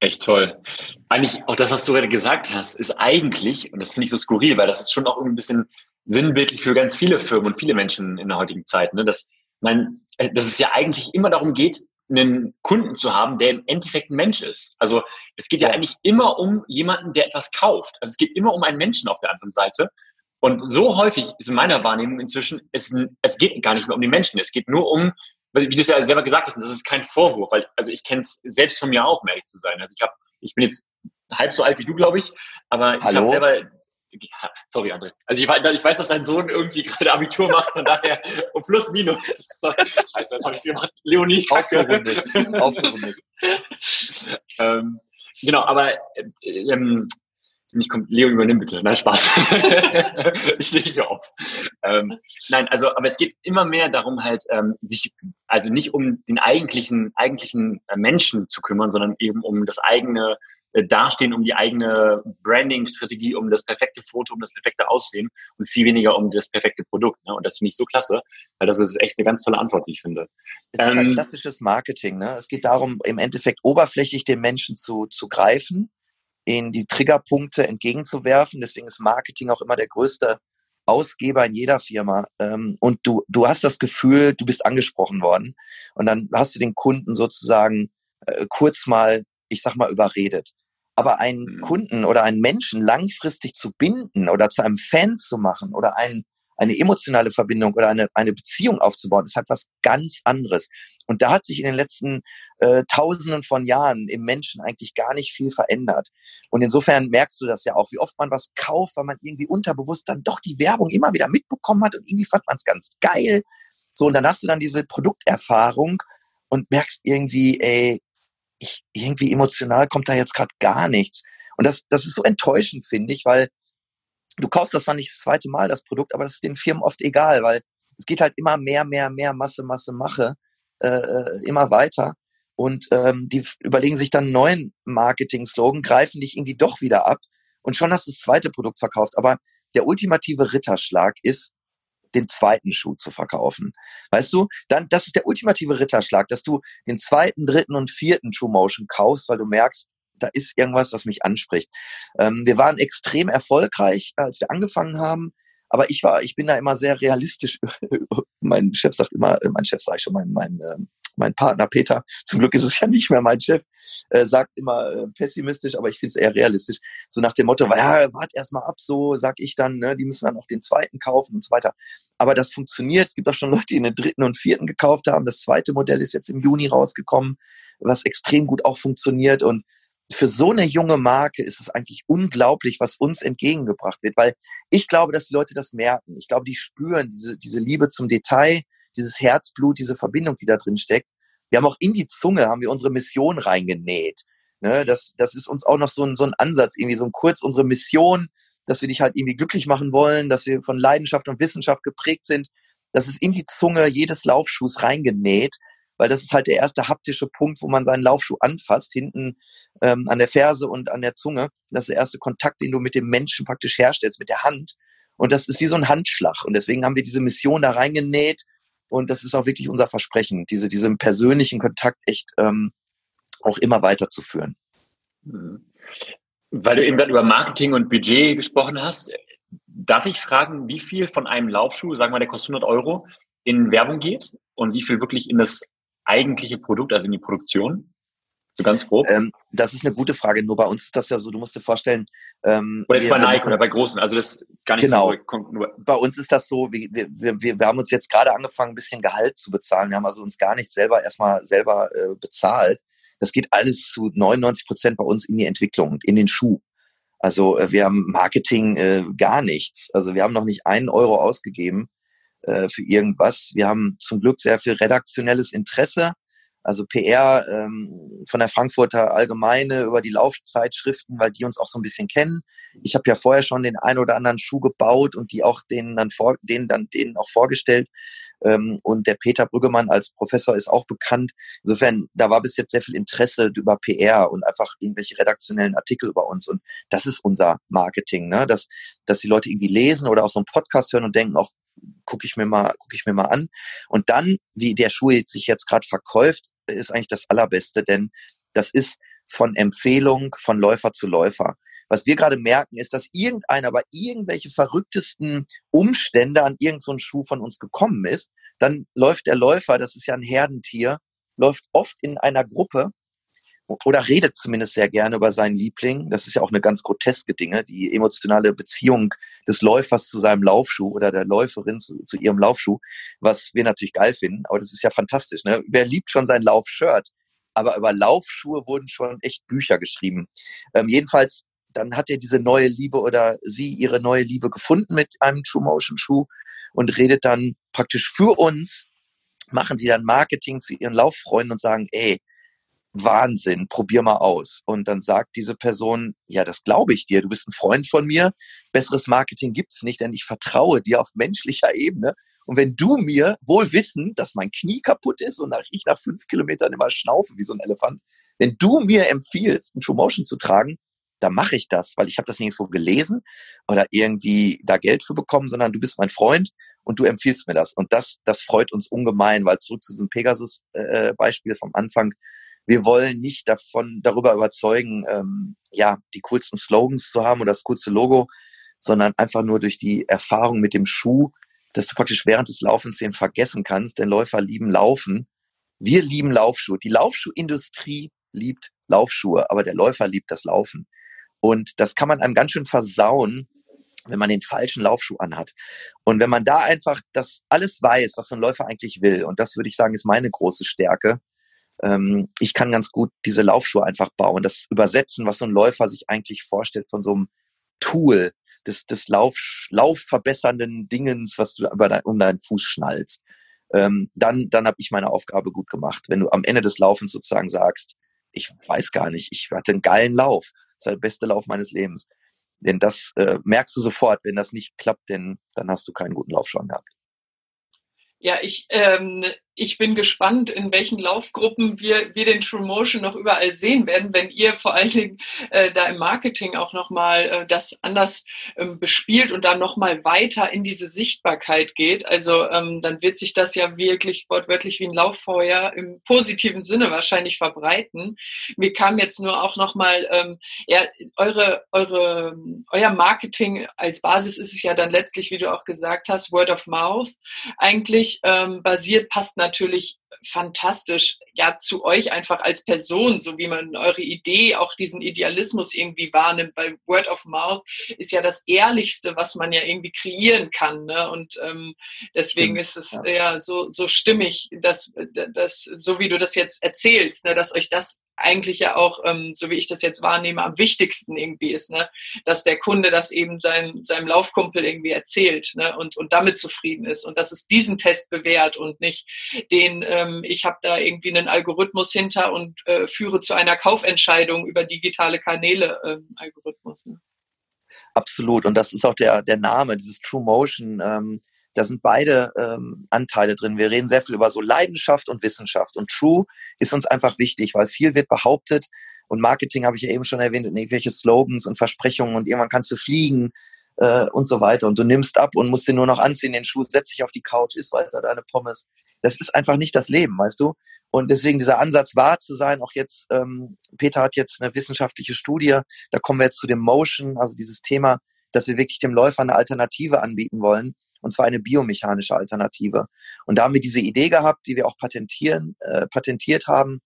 Echt toll. Eigentlich auch das, was du gerade gesagt hast, ist eigentlich, und das finde ich so skurril, weil das ist schon auch ein bisschen sinnbildlich für ganz viele Firmen und viele Menschen in der heutigen Zeit, ne? dass, man, dass es ja eigentlich immer darum geht, einen Kunden zu haben, der im Endeffekt ein Mensch ist. Also es geht ja eigentlich immer um jemanden, der etwas kauft. Also es geht immer um einen Menschen auf der anderen Seite. Und so häufig ist in meiner Wahrnehmung inzwischen, es, es geht gar nicht mehr um die Menschen. Es geht nur um, wie du es ja selber gesagt hast, und das ist kein Vorwurf, weil also ich kenne es selbst von mir auch, um ehrlich zu sein. Also ich habe, ich bin jetzt halb so alt wie du, glaube ich, aber Hallo? ich habe selber Sorry, André. Also ich, ich, weiß, dass dein Sohn irgendwie gerade Abitur macht, von daher und plus minus. Scheiße, jetzt habe ich gemacht. Leonie, Kacke. Aufgerundet. Aufgerundet. ähm, genau, aber äh, ähm, mich kommt, Leo, übernimm bitte. Nein, Spaß. ich stehe hier auf. Ähm, nein, also, aber es geht immer mehr darum, halt, ähm, sich, also nicht um den eigentlichen, eigentlichen äh, Menschen zu kümmern, sondern eben um das eigene äh, dastehen, um die eigene Branding-Strategie, um das perfekte Foto, um das perfekte Aussehen und viel weniger um das perfekte Produkt. Ne? Und das finde ich so klasse, weil das ist echt eine ganz tolle Antwort, die ich finde. Es ist ähm, klassisches Marketing. Ne? Es geht darum, im Endeffekt oberflächlich den Menschen zu, zu greifen, ihnen die Triggerpunkte entgegenzuwerfen. Deswegen ist Marketing auch immer der größte Ausgeber in jeder Firma ähm, und du, du hast das Gefühl, du bist angesprochen worden und dann hast du den Kunden sozusagen äh, kurz mal, ich sag mal, überredet. Aber einen mhm. Kunden oder einen Menschen langfristig zu binden oder zu einem Fan zu machen oder einen eine emotionale Verbindung oder eine, eine Beziehung aufzubauen, ist halt was ganz anderes. Und da hat sich in den letzten äh, Tausenden von Jahren im Menschen eigentlich gar nicht viel verändert. Und insofern merkst du das ja auch, wie oft man was kauft, weil man irgendwie unterbewusst dann doch die Werbung immer wieder mitbekommen hat und irgendwie fand man es ganz geil. So, und dann hast du dann diese Produkterfahrung und merkst irgendwie, ey, ich, irgendwie emotional kommt da jetzt gerade gar nichts. Und das, das ist so enttäuschend, finde ich, weil du kaufst das dann nicht das zweite Mal, das Produkt, aber das ist den Firmen oft egal, weil es geht halt immer mehr, mehr, mehr, Masse, Masse, Mache, äh, äh, immer weiter. Und ähm, die überlegen sich dann einen neuen Marketing-Slogan, greifen dich irgendwie doch wieder ab und schon hast du das zweite Produkt verkauft. Aber der ultimative Ritterschlag ist, den zweiten Schuh zu verkaufen. Weißt du, dann, das ist der ultimative Ritterschlag, dass du den zweiten, dritten und vierten True Motion kaufst, weil du merkst, da ist irgendwas, was mich anspricht. Ähm, wir waren extrem erfolgreich, als wir angefangen haben. Aber ich war, ich bin da immer sehr realistisch. mein Chef sagt immer, äh, mein Chef sage ich schon, mein, mein, ähm, mein Partner Peter, zum Glück ist es ja nicht mehr mein Chef, äh, sagt immer äh, pessimistisch, aber ich finde es eher realistisch. So nach dem Motto, ja, wart erst mal ab, so sag ich dann, ne, die müssen dann auch den zweiten kaufen und so weiter. Aber das funktioniert. Es gibt auch schon Leute, die den dritten und vierten gekauft haben. Das zweite Modell ist jetzt im Juni rausgekommen, was extrem gut auch funktioniert. Und für so eine junge Marke ist es eigentlich unglaublich, was uns entgegengebracht wird, weil ich glaube, dass die Leute das merken. Ich glaube, die spüren diese, diese Liebe zum Detail, dieses Herzblut, diese Verbindung, die da drin steckt. Wir haben auch in die Zunge, haben wir unsere Mission reingenäht. Ne, das, das ist uns auch noch so ein, so ein Ansatz, irgendwie so ein kurz unsere Mission, dass wir dich halt irgendwie glücklich machen wollen, dass wir von Leidenschaft und Wissenschaft geprägt sind. Das ist in die Zunge jedes Laufschuhs reingenäht weil das ist halt der erste haptische Punkt, wo man seinen Laufschuh anfasst, hinten ähm, an der Ferse und an der Zunge. Das ist der erste Kontakt, den du mit dem Menschen praktisch herstellst, mit der Hand. Und das ist wie so ein Handschlag. Und deswegen haben wir diese Mission da reingenäht. Und das ist auch wirklich unser Versprechen, diese, diesen persönlichen Kontakt echt ähm, auch immer weiterzuführen. Mhm. Weil du eben gerade über Marketing und Budget gesprochen hast, darf ich fragen, wie viel von einem Laufschuh, sagen wir, der kostet 100 Euro, in Werbung geht und wie viel wirklich in das eigentliche Produkt, also in die Produktion? So ganz grob? Ähm, das ist eine gute Frage. Nur bei uns ist das ja so, du musst dir vorstellen. Ähm, oder jetzt bei Nike oder bei Großen, also das gar nicht genau. so. Genau. Bei uns ist das so, wir, wir, wir, wir haben uns jetzt gerade angefangen, ein bisschen Gehalt zu bezahlen. Wir haben also uns gar nicht selber erstmal selber äh, bezahlt. Das geht alles zu 99 Prozent bei uns in die Entwicklung, in den Schuh. Also äh, wir haben Marketing äh, gar nichts. Also wir haben noch nicht einen Euro ausgegeben äh, für irgendwas. Wir haben zum Glück sehr viel redaktionelles Interesse, also PR ähm, von der Frankfurter Allgemeine über die Laufzeitschriften, weil die uns auch so ein bisschen kennen. Ich habe ja vorher schon den ein oder anderen Schuh gebaut und die auch denen dann vor, denen dann denen auch vorgestellt. Ähm, und der Peter Brüggemann als Professor ist auch bekannt. Insofern, da war bis jetzt sehr viel Interesse über PR und einfach irgendwelche redaktionellen Artikel über uns. Und das ist unser Marketing, ne? dass, dass die Leute irgendwie lesen oder auch so einen Podcast hören und denken, auch gucke ich mir mal, gucke ich mir mal an. Und dann, wie der Schuh sich jetzt gerade verkauft, ist eigentlich das Allerbeste, denn das ist von Empfehlung von Läufer zu Läufer. Was wir gerade merken, ist, dass irgendeiner bei irgendwelche verrücktesten Umstände an irgendeinen so Schuh von uns gekommen ist. Dann läuft der Läufer, das ist ja ein Herdentier, läuft oft in einer Gruppe oder redet zumindest sehr gerne über seinen Liebling. Das ist ja auch eine ganz groteske Dinge, die emotionale Beziehung des Läufers zu seinem Laufschuh oder der Läuferin zu, zu ihrem Laufschuh, was wir natürlich geil finden. Aber das ist ja fantastisch. Ne? Wer liebt schon sein Laufshirt? Aber über Laufschuhe wurden schon echt Bücher geschrieben. Ähm, jedenfalls, dann hat er diese neue Liebe oder sie ihre neue Liebe gefunden mit einem True Motion Schuh und redet dann praktisch für uns, machen sie dann Marketing zu ihren Lauffreunden und sagen, ey, Wahnsinn, probier mal aus. Und dann sagt diese Person, ja, das glaube ich dir, du bist ein Freund von mir, besseres Marketing gibt's nicht, denn ich vertraue dir auf menschlicher Ebene. Und wenn du mir wohl wissen, dass mein Knie kaputt ist und ich nach fünf Kilometern immer schnaufe wie so ein Elefant, wenn du mir empfiehlst, ein True Motion zu tragen, dann mache ich das, weil ich habe das nirgendwo gelesen oder irgendwie da Geld für bekommen, sondern du bist mein Freund und du empfiehlst mir das. Und das, das freut uns ungemein, weil zurück zu diesem Pegasus-Beispiel äh, vom Anfang, wir wollen nicht davon darüber überzeugen, ähm, ja, die coolsten Slogans zu haben oder das coolste Logo, sondern einfach nur durch die Erfahrung mit dem Schuh, dass du praktisch während des Laufens den vergessen kannst, denn Läufer lieben Laufen. Wir lieben Laufschuhe. Die Laufschuhindustrie liebt Laufschuhe, aber der Läufer liebt das Laufen. Und das kann man einem ganz schön versauen, wenn man den falschen Laufschuh anhat. Und wenn man da einfach das alles weiß, was so ein Läufer eigentlich will, und das würde ich sagen, ist meine große Stärke, ähm, ich kann ganz gut diese Laufschuhe einfach bauen, das übersetzen, was so ein Läufer sich eigentlich vorstellt von so einem Tool, des, des Lauf, Laufverbessernden Dingens, was du dein, um deinen Fuß schnallst. Ähm, dann dann habe ich meine Aufgabe gut gemacht. Wenn du am Ende des Laufens sozusagen sagst, ich weiß gar nicht, ich hatte einen geilen Lauf, das war der beste Lauf meines Lebens. Denn das äh, merkst du sofort, wenn das nicht klappt, denn dann hast du keinen guten Laufschuh gehabt. Ja, ich, ähm, ich bin gespannt, in welchen Laufgruppen wir, wir den True Motion noch überall sehen werden, wenn ihr vor allen Dingen äh, da im Marketing auch nochmal äh, das anders ähm, bespielt und dann nochmal weiter in diese Sichtbarkeit geht. Also ähm, dann wird sich das ja wirklich wortwörtlich wie ein Lauffeuer im positiven Sinne wahrscheinlich verbreiten. Mir kam jetzt nur auch nochmal, ähm, ja, eure, eure, euer Marketing als Basis ist es ja dann letztlich, wie du auch gesagt hast, Word of Mouth. Eigentlich ähm, basiert, passt natürlich natürlich fantastisch ja zu euch einfach als Person, so wie man eure Idee, auch diesen Idealismus irgendwie wahrnimmt, weil Word of Mouth ist ja das Ehrlichste, was man ja irgendwie kreieren kann. Ne? Und ähm, deswegen Stimmt, ist es ja. ja, so, so stimmig, dass, dass, so wie du das jetzt erzählst, ne, dass euch das eigentlich ja auch, ähm, so wie ich das jetzt wahrnehme, am wichtigsten irgendwie ist, ne? dass der Kunde das eben sein, seinem Laufkumpel irgendwie erzählt ne? und, und damit zufrieden ist und dass es diesen Test bewährt und nicht den, ähm, ich habe da irgendwie einen Algorithmus hinter und äh, führe zu einer Kaufentscheidung über digitale Kanäle ähm, Algorithmus. Ne? Absolut und das ist auch der, der Name, dieses True Motion. Ähm da sind beide ähm, Anteile drin. Wir reden sehr viel über so Leidenschaft und Wissenschaft. Und True ist uns einfach wichtig, weil viel wird behauptet. Und Marketing habe ich ja eben schon erwähnt, irgendwelche Slogans und Versprechungen und irgendwann kannst du fliegen äh, und so weiter. Und du nimmst ab und musst den nur noch anziehen, den Schuh, setz dich auf die Couch, isst weiter deine Pommes. Das ist einfach nicht das Leben, weißt du? Und deswegen dieser Ansatz wahr zu sein, auch jetzt, ähm, Peter hat jetzt eine wissenschaftliche Studie, da kommen wir jetzt zu dem Motion, also dieses Thema, dass wir wirklich dem Läufer eine Alternative anbieten wollen und zwar eine biomechanische Alternative. Und da haben wir diese Idee gehabt, die wir auch patentieren, äh, patentiert haben.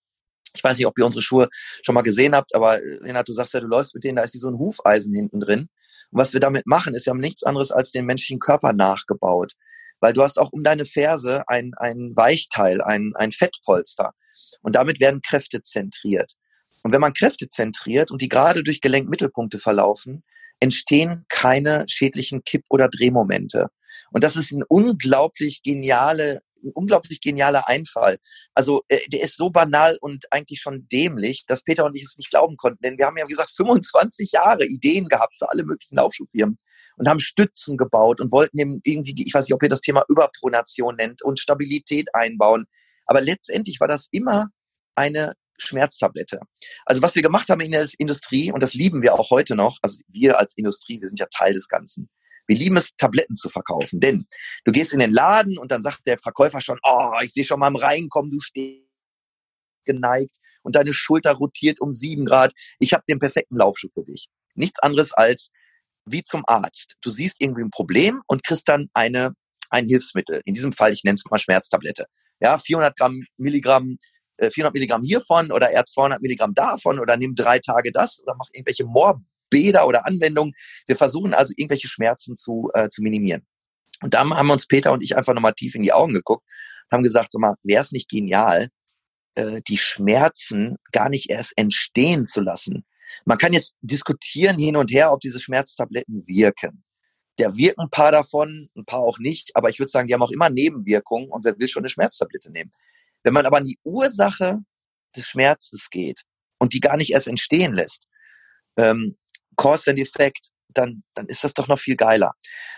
Ich weiß nicht, ob ihr unsere Schuhe schon mal gesehen habt, aber äh, Renat, du sagst ja, du läufst mit denen, da ist wie so ein Hufeisen hinten drin. Und was wir damit machen, ist, wir haben nichts anderes als den menschlichen Körper nachgebaut. Weil du hast auch um deine Ferse ein, ein Weichteil, ein, ein Fettpolster. Und damit werden Kräfte zentriert. Und wenn man Kräfte zentriert und die gerade durch Gelenkmittelpunkte verlaufen, entstehen keine schädlichen Kipp- oder Drehmomente. Und das ist ein unglaublich geniale, ein unglaublich genialer Einfall. Also äh, der ist so banal und eigentlich schon dämlich, dass Peter und ich es nicht glauben konnten. Denn wir haben ja, wie gesagt, 25 Jahre Ideen gehabt für alle möglichen Laufschuhfirmen und haben Stützen gebaut und wollten eben irgendwie, ich weiß nicht, ob ihr das Thema Überpronation nennt und Stabilität einbauen. Aber letztendlich war das immer eine Schmerztablette. Also was wir gemacht haben in der Industrie, und das lieben wir auch heute noch, also wir als Industrie, wir sind ja Teil des Ganzen. Wir lieben es, Tabletten zu verkaufen. Denn du gehst in den Laden und dann sagt der Verkäufer schon, oh, ich sehe schon mal im Reinkommen, du stehst geneigt und deine Schulter rotiert um sieben Grad. Ich habe den perfekten Laufschuh für dich. Nichts anderes als wie zum Arzt. Du siehst irgendwie ein Problem und kriegst dann eine, ein Hilfsmittel. In diesem Fall, ich nenne es mal Schmerztablette. Ja, 400 Gramm Milligramm 400 äh, Milligramm hiervon oder eher 200 Milligramm davon oder nimm drei Tage das oder mach irgendwelche Moor Bäder oder Anwendungen. Wir versuchen also irgendwelche Schmerzen zu, äh, zu minimieren. Und dann haben uns Peter und ich einfach nochmal tief in die Augen geguckt und haben gesagt, sag mal, wäre es nicht genial, äh, die Schmerzen gar nicht erst entstehen zu lassen. Man kann jetzt diskutieren hin und her, ob diese Schmerztabletten wirken. Der wirken ein paar davon, ein paar auch nicht, aber ich würde sagen, die haben auch immer Nebenwirkungen und wer will schon eine Schmerztablette nehmen. Wenn man aber an die Ursache des Schmerzes geht und die gar nicht erst entstehen lässt, ähm, Cause and Effect, dann, dann ist das doch noch viel geiler.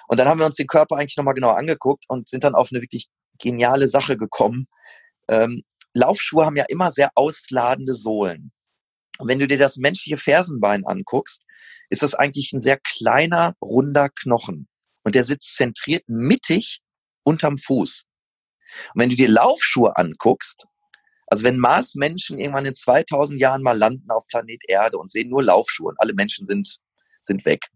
Und dann haben wir uns den Körper eigentlich nochmal genauer angeguckt und sind dann auf eine wirklich geniale Sache gekommen. Ähm, Laufschuhe haben ja immer sehr ausladende Sohlen. Und wenn du dir das menschliche Fersenbein anguckst, ist das eigentlich ein sehr kleiner, runder Knochen. Und der sitzt zentriert mittig unterm Fuß. Und wenn du dir Laufschuhe anguckst, also wenn Mars-Menschen irgendwann in 2000 Jahren mal landen auf Planet Erde und sehen nur Laufschuhe und alle Menschen sind, sind weg,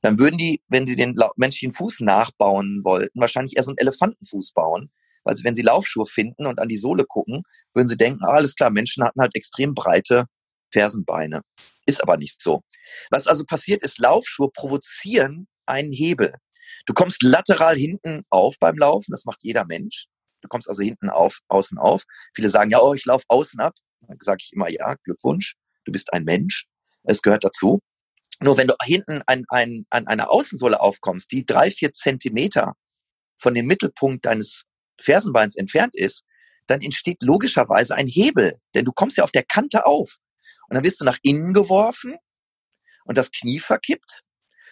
dann würden die, wenn sie den menschlichen Fuß nachbauen wollten, wahrscheinlich eher so einen Elefantenfuß bauen. Weil wenn sie Laufschuhe finden und an die Sohle gucken, würden sie denken, ah, alles klar, Menschen hatten halt extrem breite Fersenbeine. Ist aber nicht so. Was also passiert ist, Laufschuhe provozieren einen Hebel. Du kommst lateral hinten auf beim Laufen, das macht jeder Mensch. Du kommst also hinten auf, außen auf. Viele sagen, ja, oh, ich laufe außen ab. Dann sage ich immer, ja, Glückwunsch, du bist ein Mensch. Es gehört dazu. Nur wenn du hinten an, an, an einer Außensohle aufkommst, die drei, vier Zentimeter von dem Mittelpunkt deines Fersenbeins entfernt ist, dann entsteht logischerweise ein Hebel, denn du kommst ja auf der Kante auf. Und dann wirst du nach innen geworfen und das Knie verkippt.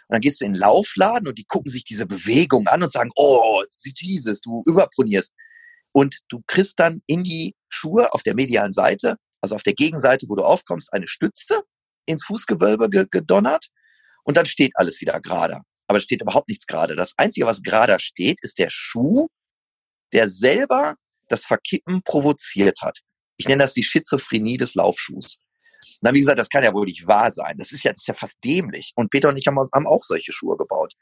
Und dann gehst du in den Laufladen und die gucken sich diese Bewegung an und sagen, oh, Jesus, du überpronierst. Und du kriegst dann in die Schuhe auf der medialen Seite, also auf der Gegenseite, wo du aufkommst, eine Stütze ins Fußgewölbe gedonnert und dann steht alles wieder gerade. Aber es steht überhaupt nichts gerade. Das Einzige, was gerade steht, ist der Schuh, der selber das Verkippen provoziert hat. Ich nenne das die Schizophrenie des Laufschuhs. Na, wie gesagt, das kann ja wohl nicht wahr sein. Das ist ja, das ist ja fast dämlich. Und Peter und ich haben, haben auch solche Schuhe gebaut.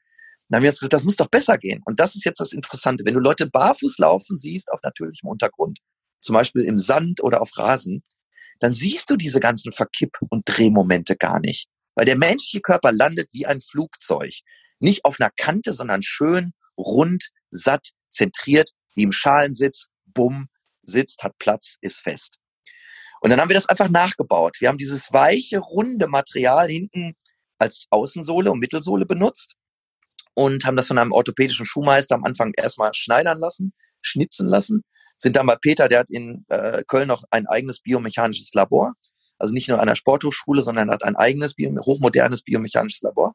Dann haben wir uns gesagt, das muss doch besser gehen. Und das ist jetzt das Interessante. Wenn du Leute barfuß laufen siehst auf natürlichem Untergrund, zum Beispiel im Sand oder auf Rasen, dann siehst du diese ganzen Verkipp- und Drehmomente gar nicht. Weil der menschliche Körper landet wie ein Flugzeug. Nicht auf einer Kante, sondern schön, rund, satt, zentriert, wie im Schalensitz, bumm, sitzt, hat Platz, ist fest. Und dann haben wir das einfach nachgebaut. Wir haben dieses weiche, runde Material hinten als Außensohle und Mittelsohle benutzt und haben das von einem orthopädischen Schuhmeister am Anfang erstmal schneidern lassen, schnitzen lassen. Sind dann bei Peter, der hat in äh, Köln noch ein eigenes biomechanisches Labor. Also nicht nur an der Sporthochschule, sondern hat ein eigenes bio hochmodernes biomechanisches Labor.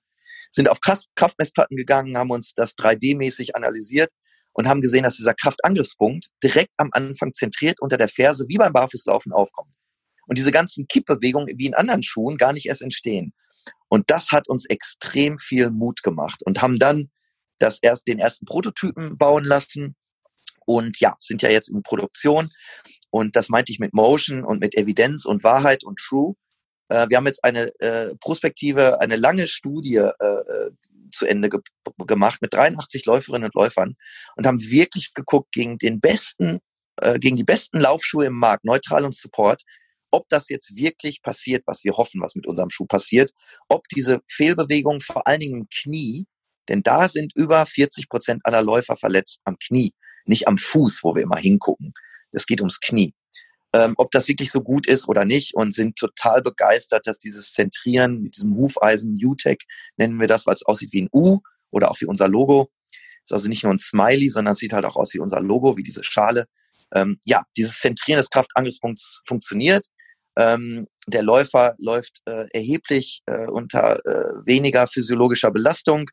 Sind auf Kraftmessplatten gegangen, haben uns das 3D-mäßig analysiert und haben gesehen, dass dieser Kraftangriffspunkt direkt am Anfang zentriert unter der Ferse wie beim Barfußlaufen aufkommt. Und diese ganzen Kippbewegungen wie in anderen Schuhen gar nicht erst entstehen. Und das hat uns extrem viel Mut gemacht und haben dann das erst, den ersten Prototypen bauen lassen und ja, sind ja jetzt in Produktion. Und das meinte ich mit Motion und mit Evidenz und Wahrheit und True. Äh, wir haben jetzt eine äh, Prospektive, eine lange Studie äh, äh zu Ende ge gemacht mit 83 Läuferinnen und Läufern und haben wirklich geguckt gegen den besten, äh, gegen die besten Laufschuhe im Markt, neutral und Support, ob das jetzt wirklich passiert, was wir hoffen, was mit unserem Schuh passiert, ob diese Fehlbewegung vor allen Dingen im Knie, denn da sind über 40 Prozent aller Läufer verletzt am Knie, nicht am Fuß, wo wir immer hingucken. Es geht ums Knie ähm, ob das wirklich so gut ist oder nicht und sind total begeistert, dass dieses Zentrieren mit diesem Hufeisen U-Tech, nennen wir das, weil es aussieht wie ein U oder auch wie unser Logo. Ist also nicht nur ein Smiley, sondern es sieht halt auch aus wie unser Logo, wie diese Schale. Ähm, ja, dieses Zentrieren des Kraftangriffspunkts funktioniert. Ähm, der Läufer läuft äh, erheblich äh, unter äh, weniger physiologischer Belastung.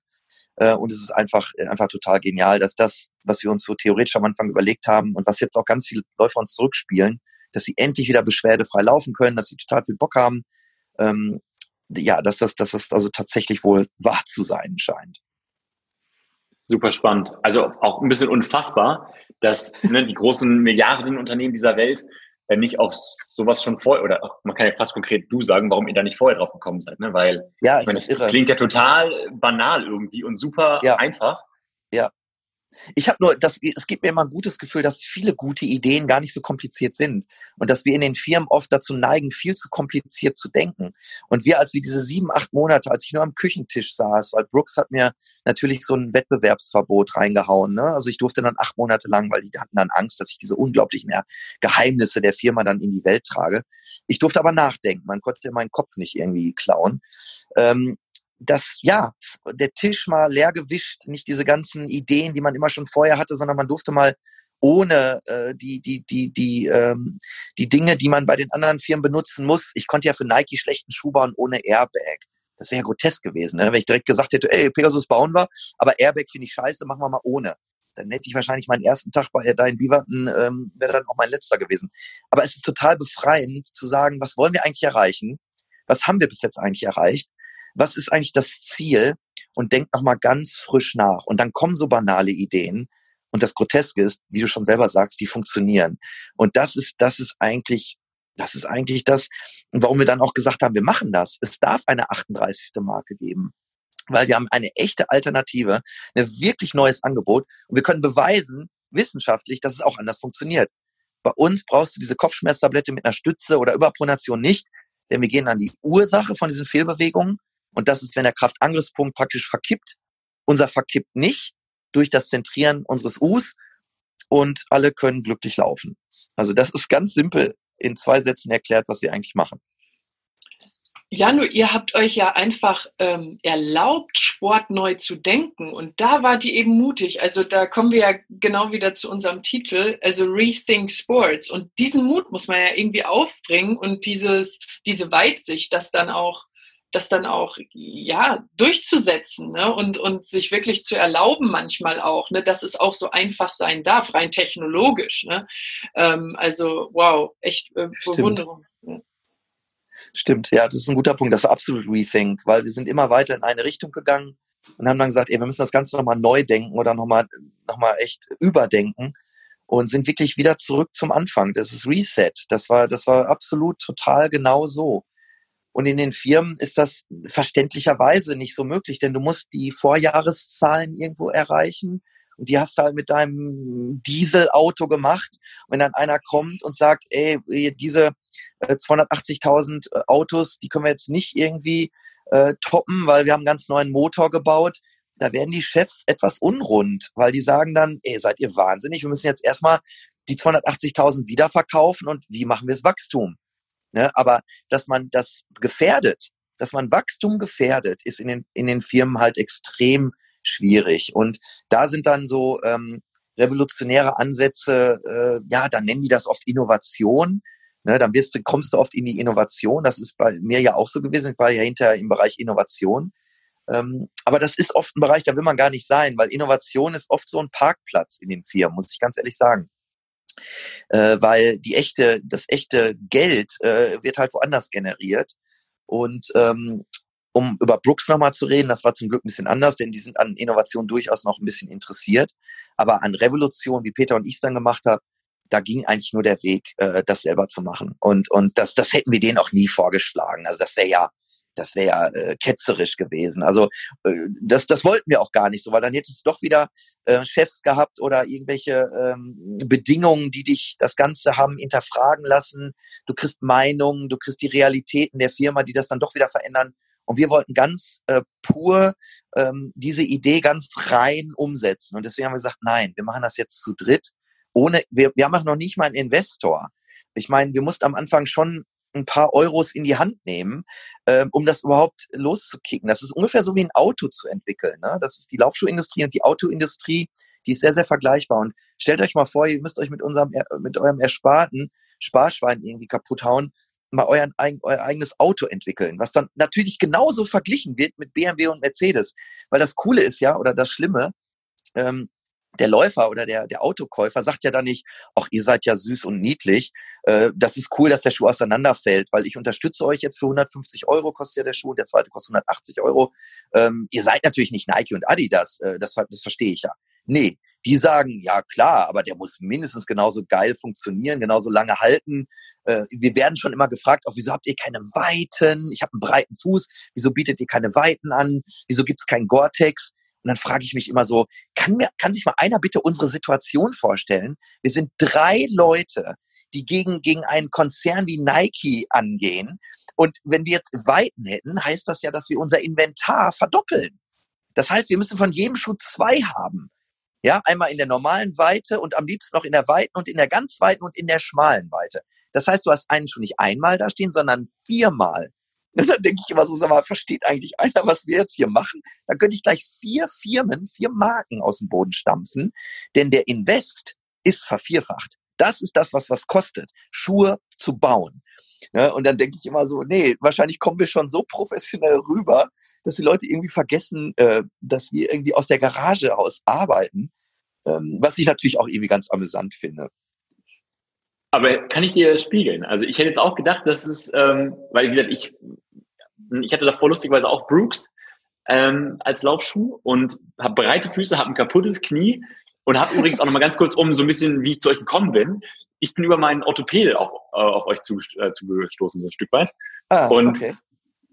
Äh, und es ist einfach, einfach total genial, dass das, was wir uns so theoretisch am Anfang überlegt haben und was jetzt auch ganz viele Läufer uns zurückspielen, dass sie endlich wieder beschwerdefrei laufen können, dass sie total viel Bock haben. Ähm, ja, dass das, dass das also tatsächlich wohl wahr zu sein scheint. Super spannend. Also auch ein bisschen unfassbar, dass ne, die großen Milliardenunternehmen dieser Welt äh, nicht auf sowas schon vorher, oder man kann ja fast konkret du sagen, warum ihr da nicht vorher drauf gekommen seid, ne? Weil ja, ich meine, das klingt ja total banal irgendwie und super ja. einfach. Ja. Ich habe nur, das, es gibt mir immer ein gutes Gefühl, dass viele gute Ideen gar nicht so kompliziert sind und dass wir in den Firmen oft dazu neigen, viel zu kompliziert zu denken. Und wir, als wir diese sieben, acht Monate, als ich nur am Küchentisch saß, weil Brooks hat mir natürlich so ein Wettbewerbsverbot reingehauen. Ne? Also ich durfte dann acht Monate lang, weil die hatten dann Angst, dass ich diese unglaublichen Geheimnisse der Firma dann in die Welt trage. Ich durfte aber nachdenken. Man konnte meinen Kopf nicht irgendwie klauen. Ähm, dass ja der Tisch mal leer gewischt, nicht diese ganzen Ideen, die man immer schon vorher hatte, sondern man durfte mal ohne äh, die die die die ähm, die Dinge, die man bei den anderen Firmen benutzen muss. Ich konnte ja für Nike schlechten Schuh bauen ohne Airbag. Das wäre ja grotesk gewesen, ne? wenn ich direkt gesagt hätte, ey, Pegasus bauen wir, aber Airbag finde ich scheiße, machen wir mal ohne. Dann hätte ich wahrscheinlich meinen ersten Tag bei da in Biverton, ähm, wäre dann auch mein letzter gewesen. Aber es ist total befreiend zu sagen, was wollen wir eigentlich erreichen? Was haben wir bis jetzt eigentlich erreicht? Was ist eigentlich das Ziel und denk nochmal ganz frisch nach. Und dann kommen so banale Ideen. Und das Groteske ist, wie du schon selber sagst, die funktionieren. Und das ist, das ist eigentlich, das ist eigentlich das, warum wir dann auch gesagt haben, wir machen das. Es darf eine 38. Marke geben. weil wir haben eine echte Alternative, ein wirklich neues Angebot und wir können beweisen, wissenschaftlich, dass es auch anders funktioniert. Bei uns brauchst du diese Kopfschmerztablette mit einer Stütze oder Überpronation nicht, denn wir gehen an die Ursache von diesen Fehlbewegungen und das ist, wenn der Kraftangriffspunkt praktisch verkippt. Unser verkippt nicht durch das Zentrieren unseres Us und alle können glücklich laufen. Also das ist ganz simpel in zwei Sätzen erklärt, was wir eigentlich machen. Janu, ihr habt euch ja einfach ähm, erlaubt, Sport neu zu denken. Und da war die eben mutig. Also da kommen wir ja genau wieder zu unserem Titel, also Rethink Sports. Und diesen Mut muss man ja irgendwie aufbringen und dieses, diese Weitsicht, das dann auch, das dann auch, ja, durchzusetzen, ne? Und, und sich wirklich zu erlauben manchmal auch, ne? Dass es auch so einfach sein darf, rein technologisch, ne? Ähm, also, wow, echt äh, Bewunderung. Stimmt, ja, das ist ein guter Punkt. Das war absolut Rethink, weil wir sind immer weiter in eine Richtung gegangen und haben dann gesagt, ey, wir müssen das Ganze nochmal neu denken oder nochmal noch mal echt überdenken und sind wirklich wieder zurück zum Anfang. Das ist Reset. Das war, das war absolut total genau so. Und in den Firmen ist das verständlicherweise nicht so möglich, denn du musst die Vorjahreszahlen irgendwo erreichen. Und die hast du halt mit deinem Dieselauto gemacht. wenn dann einer kommt und sagt, ey, diese 280.000 äh, äh, Autos, die können wir jetzt nicht irgendwie äh, toppen, weil wir haben einen ganz neuen Motor gebaut. Da werden die Chefs etwas unrund, weil die sagen dann, ey, seid ihr wahnsinnig? Wir müssen jetzt erstmal die 280.000 wiederverkaufen und wie machen wir das Wachstum? Ne? Aber dass man das gefährdet, dass man Wachstum gefährdet, ist in den, in den Firmen halt extrem schwierig. Und da sind dann so ähm, revolutionäre Ansätze, äh, ja, dann nennen die das oft Innovation. Ne, dann wirst du, kommst du oft in die Innovation. Das ist bei mir ja auch so gewesen. Ich war ja hinterher im Bereich Innovation. Ähm, aber das ist oft ein Bereich, da will man gar nicht sein, weil Innovation ist oft so ein Parkplatz in den Firmen, muss ich ganz ehrlich sagen. Äh, weil die echte, das echte Geld äh, wird halt woanders generiert. Und ähm, um über Brooks nochmal zu reden, das war zum Glück ein bisschen anders, denn die sind an Innovation durchaus noch ein bisschen interessiert. Aber an Revolution, wie Peter und ich dann gemacht haben, da ging eigentlich nur der Weg, äh, das selber zu machen. Und, und das, das hätten wir denen auch nie vorgeschlagen. Also das wäre ja, das wäre ja äh, ketzerisch gewesen. Also äh, das, das wollten wir auch gar nicht so, weil dann hättest du doch wieder äh, Chefs gehabt oder irgendwelche ähm, Bedingungen, die dich das Ganze haben hinterfragen lassen. Du kriegst Meinungen, du kriegst die Realitäten der Firma, die das dann doch wieder verändern. Und wir wollten ganz äh, pur ähm, diese Idee ganz rein umsetzen. Und deswegen haben wir gesagt, nein, wir machen das jetzt zu dritt. Ohne, wir, wir haben auch noch nicht mal einen Investor. Ich meine, wir mussten am Anfang schon ein paar Euros in die Hand nehmen, äh, um das überhaupt loszukicken. Das ist ungefähr so wie ein Auto zu entwickeln. Ne? Das ist die Laufschuhindustrie und die Autoindustrie, die ist sehr, sehr vergleichbar. Und stellt euch mal vor, ihr müsst euch mit unserem, mit eurem Ersparten Sparschwein irgendwie kaputt hauen mal euer, euer eigenes Auto entwickeln, was dann natürlich genauso verglichen wird mit BMW und Mercedes. Weil das Coole ist ja, oder das Schlimme, ähm, der Läufer oder der, der Autokäufer sagt ja dann nicht, ach, ihr seid ja süß und niedlich, äh, das ist cool, dass der Schuh auseinanderfällt, weil ich unterstütze euch jetzt für 150 Euro, kostet ja der Schuh, und der zweite kostet 180 Euro. Ähm, ihr seid natürlich nicht Nike und Adidas, äh, das, das verstehe ich ja. Nee, die sagen, ja klar, aber der muss mindestens genauso geil funktionieren, genauso lange halten. Äh, wir werden schon immer gefragt, auch wieso habt ihr keine Weiten? Ich habe einen breiten Fuß, wieso bietet ihr keine Weiten an? Wieso gibt's kein Gore-Tex? Und dann frage ich mich immer so, kann, mir, kann sich mal einer bitte unsere Situation vorstellen? Wir sind drei Leute, die gegen, gegen einen Konzern wie Nike angehen. Und wenn wir jetzt Weiten hätten, heißt das ja, dass wir unser Inventar verdoppeln. Das heißt, wir müssen von jedem Schuh zwei haben. Ja, einmal in der normalen Weite und am liebsten noch in der weiten und in der ganz weiten und in der schmalen Weite. Das heißt, du hast einen schon nicht einmal da stehen, sondern viermal. Und dann denke ich immer so, sag mal, versteht eigentlich einer, was wir jetzt hier machen? Dann könnte ich gleich vier Firmen, vier Marken aus dem Boden stampfen, denn der Invest ist vervierfacht. Das ist das, was was kostet, Schuhe zu bauen. Ja, und dann denke ich immer so, nee, wahrscheinlich kommen wir schon so professionell rüber, dass die Leute irgendwie vergessen, äh, dass wir irgendwie aus der Garage aus arbeiten, ähm, was ich natürlich auch irgendwie ganz amüsant finde. Aber kann ich dir spiegeln? Also ich hätte jetzt auch gedacht, dass es, ähm, weil wie gesagt, ich, ich hatte davor lustigerweise auch Brooks ähm, als Laufschuh und habe breite Füße, habe ein kaputtes Knie und habe übrigens auch noch mal ganz kurz um so ein bisschen, wie ich zu euch gekommen bin. Ich bin über meinen Orthopäde auf, äh, auf euch zugestoßen, so ein Stück weit. Ah, und okay.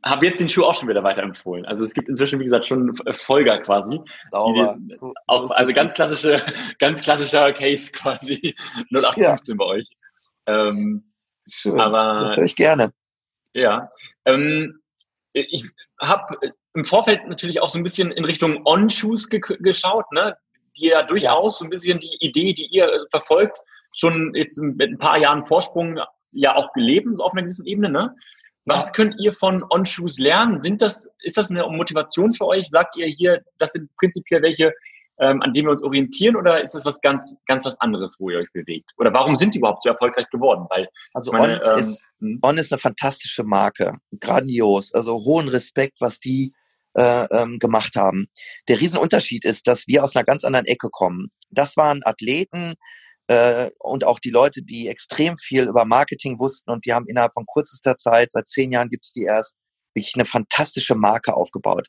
habe jetzt den Schuh auch schon wieder weiterempfohlen. Also es gibt inzwischen, wie gesagt, schon Folger quasi. Sauber. Die, so, auch, also ganz klassische, ganz klassischer Case quasi 0815 ja. bei euch. Ähm, Schön. Aber, das höre ich gerne. Ja. Ähm, ich habe im Vorfeld natürlich auch so ein bisschen in Richtung On-Shoes ge geschaut, ne? die ja durchaus so ein bisschen die Idee, die ihr verfolgt, schon jetzt mit ein paar Jahren Vorsprung ja auch gelebt, auf einer gewissen Ebene. Ne? Was könnt ihr von On-Shoes lernen? Sind das, ist das eine Motivation für euch? Sagt ihr hier, das sind prinzipiell welche, ähm, an denen wir uns orientieren oder ist das was ganz, ganz was anderes, wo ihr euch bewegt? Oder warum sind die überhaupt so erfolgreich geworden? Weil, also meine, On, ähm, ist, hm? On ist eine fantastische Marke, grandios, also hohen Respekt, was die äh, ähm, gemacht haben. Der Riesenunterschied ist, dass wir aus einer ganz anderen Ecke kommen. Das waren Athleten, äh, und auch die Leute, die extrem viel über Marketing wussten und die haben innerhalb von kürzester Zeit, seit zehn Jahren gibt's die erst, wirklich eine fantastische Marke aufgebaut.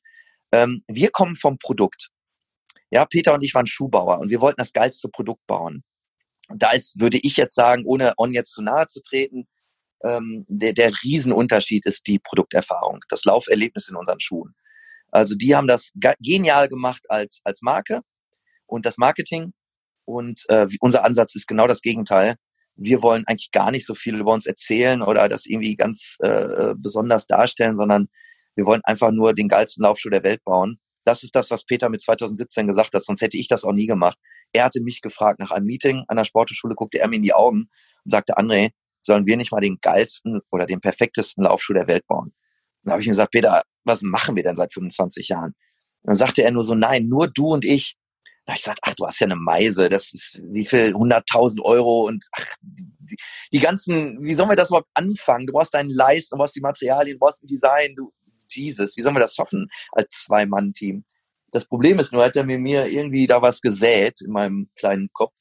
Ähm, wir kommen vom Produkt. Ja, Peter und ich waren Schuhbauer und wir wollten das geilste Produkt bauen. Da ist, würde ich jetzt sagen, ohne On jetzt zu nahe zu treten, ähm, der, der Riesenunterschied ist die Produkterfahrung, das Lauferlebnis in unseren Schuhen. Also die haben das genial gemacht als, als Marke und das Marketing und äh, unser Ansatz ist genau das Gegenteil. Wir wollen eigentlich gar nicht so viel über uns erzählen oder das irgendwie ganz äh, besonders darstellen, sondern wir wollen einfach nur den geilsten Laufschuh der Welt bauen. Das ist das, was Peter mit 2017 gesagt hat, sonst hätte ich das auch nie gemacht. Er hatte mich gefragt nach einem Meeting an der Sportschule, guckte er mir in die Augen und sagte, André, sollen wir nicht mal den geilsten oder den perfektesten Laufschuh der Welt bauen? Dann habe ich ihm gesagt, Peter, was machen wir denn seit 25 Jahren? Und dann sagte er nur so, nein, nur du und ich da ich gesagt, ach, du hast ja eine Meise, das ist wie viel, 100.000 Euro und ach, die, die, ganzen, wie sollen wir das überhaupt anfangen? Du brauchst deinen Leist, du brauchst die Materialien, du brauchst ein Design, du, Jesus, wie sollen wir das schaffen als Zwei-Mann-Team? Das Problem ist nur, hat er mir, mir irgendwie da was gesät in meinem kleinen Kopf.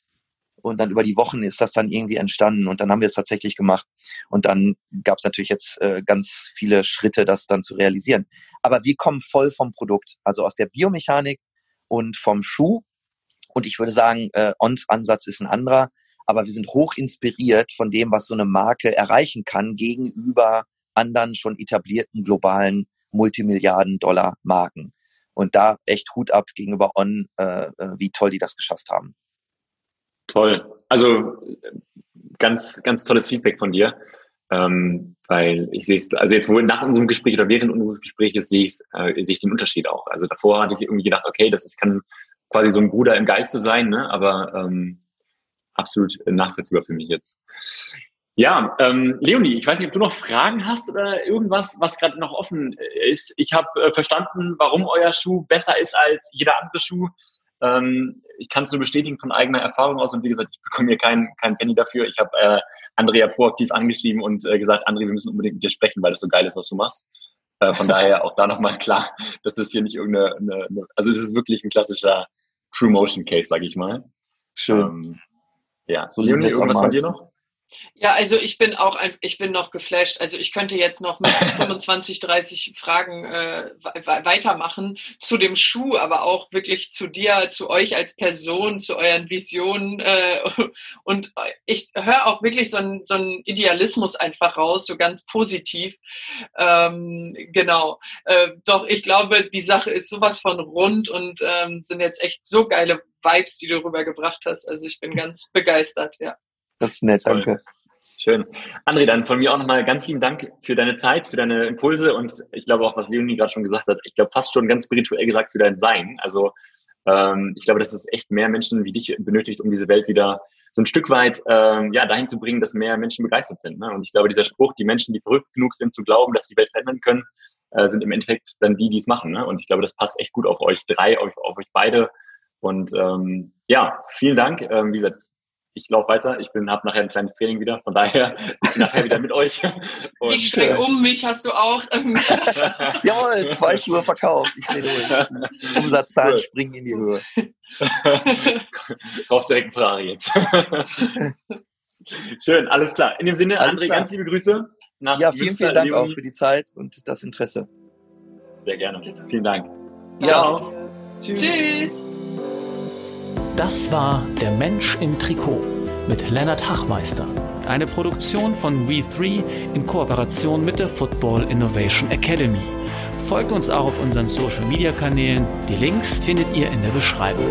Und dann über die Wochen ist das dann irgendwie entstanden und dann haben wir es tatsächlich gemacht. Und dann gab es natürlich jetzt äh, ganz viele Schritte, das dann zu realisieren. Aber wir kommen voll vom Produkt, also aus der Biomechanik und vom Schuh und ich würde sagen, äh, Ons Ansatz ist ein anderer, aber wir sind hoch inspiriert von dem, was so eine Marke erreichen kann gegenüber anderen schon etablierten globalen Multimilliarden-Dollar-Marken. Und da echt Hut ab gegenüber On, äh, äh wie toll die das geschafft haben. Toll. Also ganz, ganz tolles Feedback von dir. Ähm, weil ich sehe es, also jetzt wohl nach unserem Gespräch oder während unseres Gesprächs sehe ich, äh, sehe ich den Unterschied auch. Also davor hatte ich irgendwie gedacht, okay, das ist, kann quasi so ein Bruder im Geiste sein, ne? aber ähm, absolut nachvollziehbar für mich jetzt. Ja, ähm, Leonie, ich weiß nicht, ob du noch Fragen hast oder irgendwas, was gerade noch offen ist. Ich habe äh, verstanden, warum euer Schuh besser ist als jeder andere Schuh. Ähm, ich kann es nur bestätigen von eigener Erfahrung aus und wie gesagt, ich bekomme hier keinen kein Penny dafür. Ich habe äh, Andrea proaktiv angeschrieben und äh, gesagt, André, wir müssen unbedingt mit dir sprechen, weil das so geil ist, was du machst. Äh, von daher auch da nochmal klar, dass das hier nicht irgendeine, eine, eine, also es ist wirklich ein klassischer True Motion Case, sage ich mal. Schön. Ähm, ja, so Leonie, irgendwas von dir noch? Ja, also ich bin auch, ich bin noch geflasht. Also ich könnte jetzt noch mit 25, 30 Fragen äh, weitermachen zu dem Schuh, aber auch wirklich zu dir, zu euch als Person, zu euren Visionen. Äh, und ich höre auch wirklich so einen so einen Idealismus einfach raus, so ganz positiv. Ähm, genau. Äh, doch ich glaube, die Sache ist sowas von rund und ähm, sind jetzt echt so geile Vibes, die du rübergebracht hast. Also ich bin ganz begeistert, ja. Das ist nett, danke. Schön. André, dann von mir auch nochmal ganz vielen Dank für deine Zeit, für deine Impulse und ich glaube auch, was Leonie gerade schon gesagt hat, ich glaube fast schon ganz spirituell gesagt für dein Sein. Also ähm, ich glaube, dass es echt mehr Menschen wie dich benötigt, um diese Welt wieder so ein Stück weit ähm, ja, dahin zu bringen, dass mehr Menschen begeistert sind. Ne? Und ich glaube, dieser Spruch, die Menschen, die verrückt genug sind zu glauben, dass die Welt verändern können, äh, sind im Endeffekt dann die, die es machen. Ne? Und ich glaube, das passt echt gut auf euch drei, auf, auf euch beide. Und ähm, ja, vielen Dank. Ähm, wie gesagt, ich laufe weiter. Ich bin habe nachher ein kleines Training wieder. Von daher ich bin nachher wieder mit euch. Und, ich streng äh, um mich hast du auch. Jawohl, zwei Schuhe verkauft. Ich drehe durch. Umsatzzahlen cool. springen in die Höhe. Brauchst direkt einen Ferrari jetzt. Schön, alles klar. In dem Sinne, alles André, klar. ganz liebe Grüße. Nach ja, vielen, Münster, vielen Dank Leonie. auch für die Zeit und das Interesse. Sehr gerne. Vielen Dank. Ja. Ciao. Tschüss. Tschüss. Das war Der Mensch im Trikot mit Lennart Hachmeister. Eine Produktion von We3 in Kooperation mit der Football Innovation Academy. Folgt uns auch auf unseren Social Media Kanälen. Die Links findet ihr in der Beschreibung.